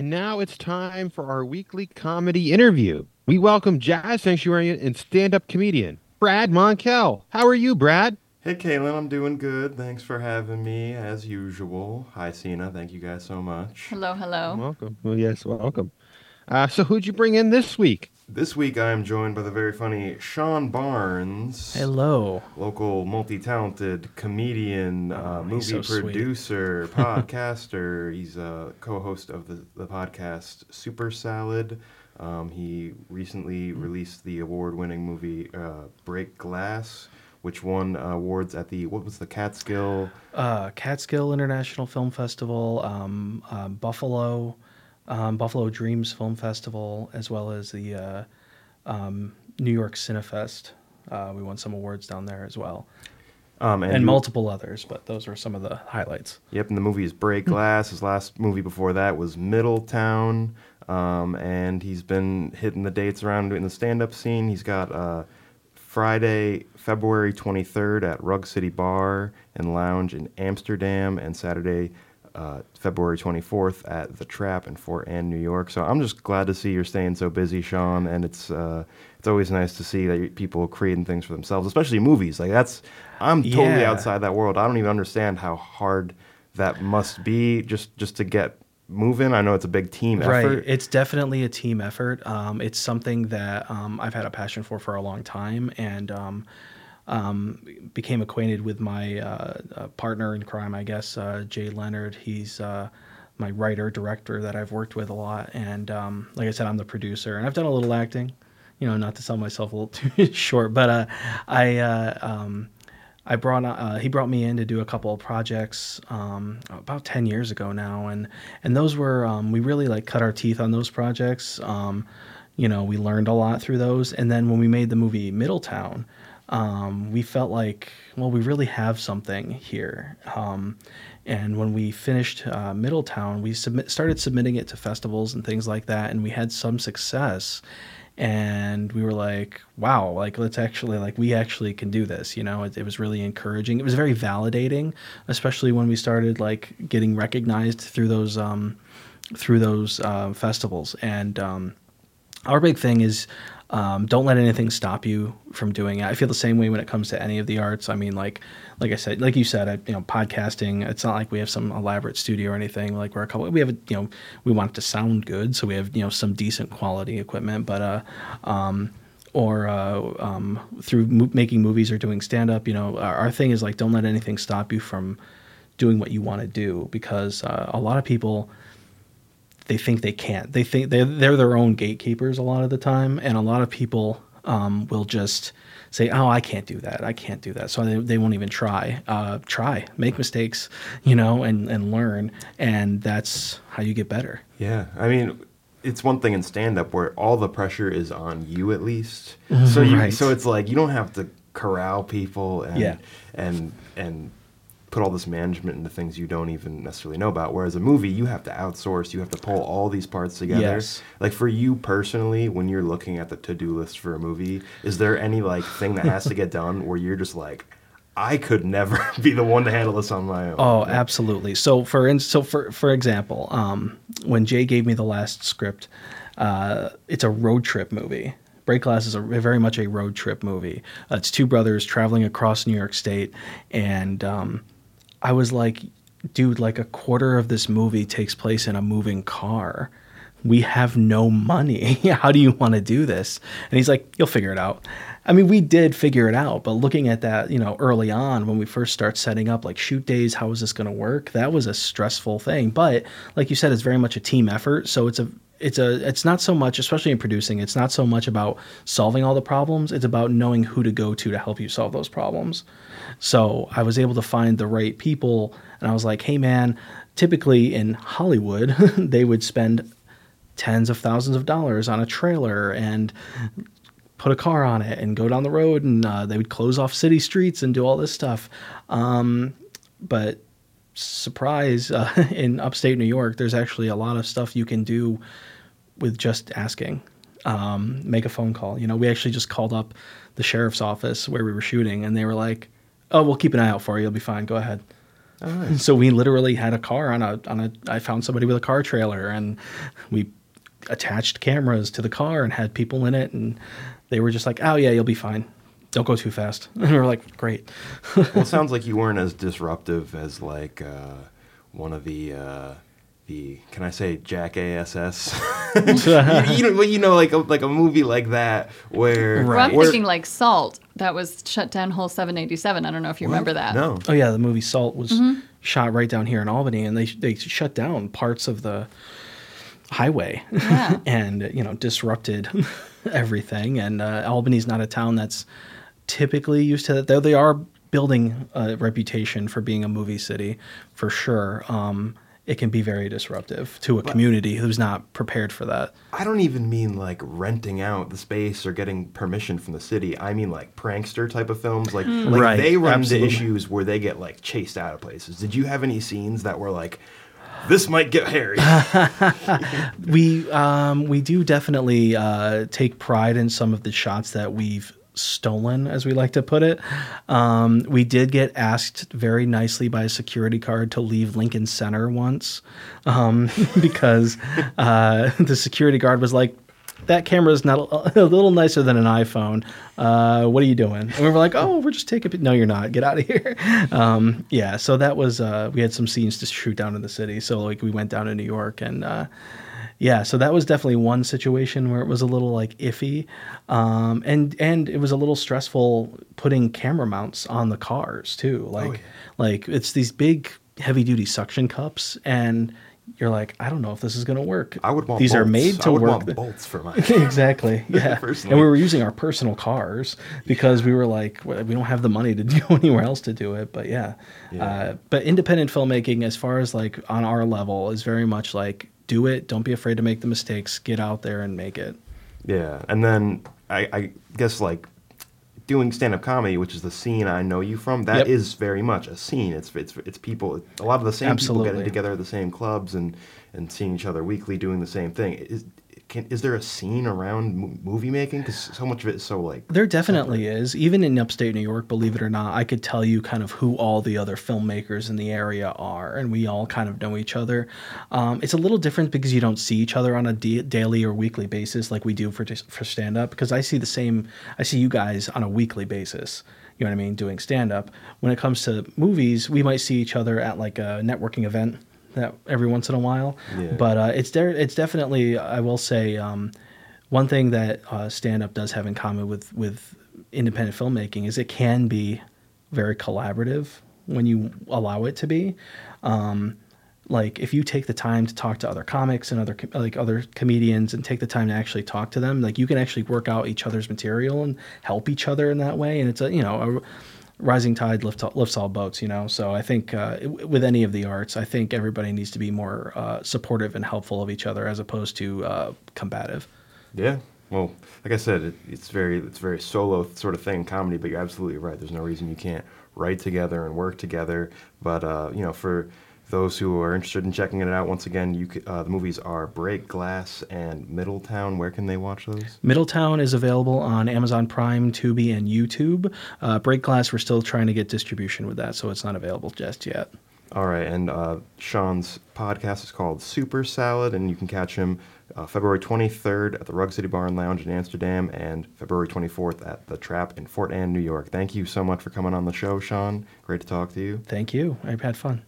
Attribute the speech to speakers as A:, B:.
A: And now it's time for our weekly comedy interview. We welcome Jazz Sanctuary and stand up comedian Brad Monkell. How are you, Brad?
B: Hey, Kaylin, I'm doing good. Thanks for having me, as usual. Hi, Cena. Thank you guys so much.
C: Hello, hello.
A: Welcome. Well, yes, welcome. Uh, so, who'd you bring in this week?
B: This week, I am joined by the very funny Shawn Barnes.
D: Hello.
B: Local multi talented comedian, uh,
D: Oh,
B: movie
D: so
B: producer, podcaster. He's a co host of the, the podcast Super Salad. Um, he recently released the award winning movie uh, Break Glass, which won uh, awards at the, what was the Catskill?
D: Uh, Catskill International Film Festival, um, um, Buffalo, um, Buffalo Dreams Film Festival, as well as the uh, um, New York Cinefest. Uh, we won some awards down there as well,
B: Um,
D: and,
B: you-
D: multiple others, but those were some of the highlights.
B: Yep, and the movie is Break Glass. His last movie before that was Middletown. Um, and he's been hitting the dates around doing the stand up scene. He's got uh, Friday, February 23rd at Rug City Bar and Lounge in Amsterdam, and Saturday, uh, February 24th at The Trap in Fort Ann, New York. So I'm just glad to see you're staying so busy, Shawn. And it's uh, it's always nice to see that people creating things for themselves, especially movies. Like that's I'm totally
D: Yeah.
B: outside that world. I don't even understand how hard that must be just just to get moving. I know it's a big team effort. Right.
D: It's definitely a team effort. Um, it's something that um, I've had a passion for for a long time, and um, um, became acquainted with my uh, uh, partner in crime, I guess, uh, Jay Leonard. He's uh, my writer director that I've worked with a lot, and um, like I said, I'm the producer, and I've done a little acting. You know, not to sell myself a little too short, but uh, I. Uh, um, I brought uh, he brought me in to do a couple of projects um, about ten years ago now, and and those were um, we really like cut our teeth on those projects. Um, you know, we learned a lot through those, and then when we made the movie Middletown, um, we felt like well, we really have something here. Um, and when we finished uh, Middletown, we submit, started submitting it to festivals and things like that, and we had some success. And we were like wow like let's actually like we actually can do this you know? It, it was really encouraging. It was very validating especially when we started like getting recognized through those um through those uh, festivals. And um our big thing is um, don't let anything stop you from doing it. I feel the same way when it comes to any of the arts. I mean, like, like I said, like you said, I, you know, podcasting. It's not like we have some elaborate studio or anything. Like we're a couple. We have, a, you know, we want it to sound good, so we have, you know, some decent quality equipment. But, uh, um, or uh, um, through mo- making movies or doing stand up, you know, our, our thing is like don't let anything stop you from doing what you want to do because uh, a lot of people they think they can't. They think they're, they're their own gatekeepers a lot of the time, and a lot of people um, will just say, "Oh, I can't do that. I can't do that." So they, they won't even try. Uh, try, make mistakes, you know, and and learn, and that's how you get better.
B: Yeah, I mean, it's one thing in stand up where all the pressure is on you at least. So you
D: Right.
B: so it's like you don't have to corral people and
D: Yeah.
B: and and put all this management into things you don't even necessarily know about. Whereas a movie, you have to outsource, you have to pull all these parts together.
D: Yes.
B: Like for you personally, when you're looking at the to-do list for a movie, is there any like thing that has to get done where you're just like I could never be the one to handle this on my own.
D: Oh, absolutely. So for in, so for for example, um, when Jay gave me the last script, uh, it's a road trip movie. Break Glass is a very much a road trip movie. Uh, it's two brothers traveling across New York State, and um, I was like, dude, like a quarter of this movie takes place in a moving car. We have no money. How do you want to do this? And he's like, you'll figure it out. I mean, we did figure it out, but looking at that, you know, early on when we first start setting up like shoot days, how is this going to work? That was a stressful thing. But like you said, it's very much a team effort. So it's a it's a it's not so much especially in producing it's not so much about solving all the problems it's about knowing who to go to to help you solve those problems so i was able to find the right people and i was like hey man typically in hollywood they would spend tens of thousands of dollars on a trailer and put a car on it and go down the road and uh, they would close off city streets and do all this stuff. Um, but surprise uh, in upstate new york there's actually a lot of stuff you can do with just asking. Um, make a phone call. You know we actually just called up the sheriff's office where we were shooting and they were like oh we'll keep an eye out for you. You'll be fine. Go ahead. So we literally had a car on a on a. I found somebody with a car trailer, and we attached cameras to the car and had people in it, and they were just like, "Oh yeah, you'll be fine. Don't go too fast." And we were like, "Great."
B: well, it sounds like you weren't as disruptive as like uh, one of the uh, the can I say Jack ASS? you, you know, well, you know, like a, like a movie like that where
C: Well, I'm
B: where-
C: thinking like Salt. That was shut down whole 787. I don't know if you
B: What?
C: remember that.
B: No.
D: Oh yeah, the movie Salt was shot right down here in Albany, and they they shut down parts of the highway
C: Yeah.
D: and you know disrupted everything. And uh, Albany's not a town that's typically used to that, though they are building a reputation for being a movie city for sure. Um, it can be very disruptive to a community who's not prepared for that.
B: I don't even mean like renting out the space or getting permission from the city. I mean like prankster type of films. Like, like
D: Right,
B: they run
D: absolutely.
B: into issues where they get like chased out of places. Did you have any scenes that were like, this might get hairy?
D: we um, we do definitely uh, take pride in some of the shots that we've stolen, as we like to put it. Um, we did get asked very nicely by a security guard to leave Lincoln Center once um, because uh, the security guard was like. That camera is not a, a little nicer than an iPhone. Uh, what are you doing? And we were like, oh, we're just taking. No, you're not. Get out of here. Um, yeah. So that was. Uh, we had some scenes to shoot down in the city. So like we went down to New York and uh, yeah, so that was definitely one situation where it was a little like iffy, um, and and it was a little stressful putting camera mounts on the cars too. Like
B: yeah.
D: like it's these big heavy duty suction cups, and you're like, I don't know if this is gonna work.
B: I would want
D: these are made to
B: I would
D: work.
B: want bolts for my.
D: exactly. Yeah. And we were using our personal cars because we were like, we don't have the money to go anywhere else to do it. But yeah.
B: Yeah.
D: Uh, but independent filmmaking, as far as like on our level, is very much like do it. Don't be afraid to make the mistakes. Get out there and make it.
B: Yeah, and then I, I guess like doing stand-up comedy, which is the scene I know you from, that is
D: Yep.
B: very much a scene. It's it's it's people. A lot of the same people getting together at the same clubs and and seeing each other weekly, doing the same thing. Is can is there a scene around mo- movie making? Because so much of it is so like
D: There definitely is. Even in upstate New York, believe it or not, I could tell you kind of who all the other filmmakers in the area are, and we all kind of know each other. Um, it's a little different because you don't see each other on a daily or weekly basis like we do for for stand up. Because I see the same, I see you guys on a weekly basis. You know what I mean? Doing stand up. When it comes to movies, we might see each other at like a networking event that every once in a while.
B: Yeah.
D: But uh, it's there. It's definitely. I will say. Um, one thing that uh, stand up does have in common with with independent filmmaking is it can be very collaborative when you allow it to be. Um, like if you take the time to talk to other comics and other com- like other comedians and take the time to actually talk to them, like you can actually work out each other's material and help each other in that way. And it's a you know a rising tide lifts all, lifts all boats. You know, so I think uh, with any of the arts, I think everybody needs to be more uh, supportive and helpful of each other as opposed to uh, combative.
B: Yeah. Well, like I said, it, it's very it's very solo sort of thing, comedy. But you're absolutely right. There's no reason you can't write together and work together. But uh, you know, for those who are interested in checking it out, once again, you c- uh, the movies are Break Glass and Middletown. Where can they watch those?
D: Middletown is available on Amazon Prime, Tubi, and YouTube. Uh, Break Glass, we're still trying to get distribution with that, so it's not available just yet.
B: All right, and uh, Shawn's podcast is called Super Salad, and you can catch him uh, February 23rd at the Rug City Bar and Lounge in Amsterdam, and February 24th at the Trap in Fort Ann, New York. Thank you so much for coming on the show, Shawn. Great to talk to you.
D: Thank you. I've had fun.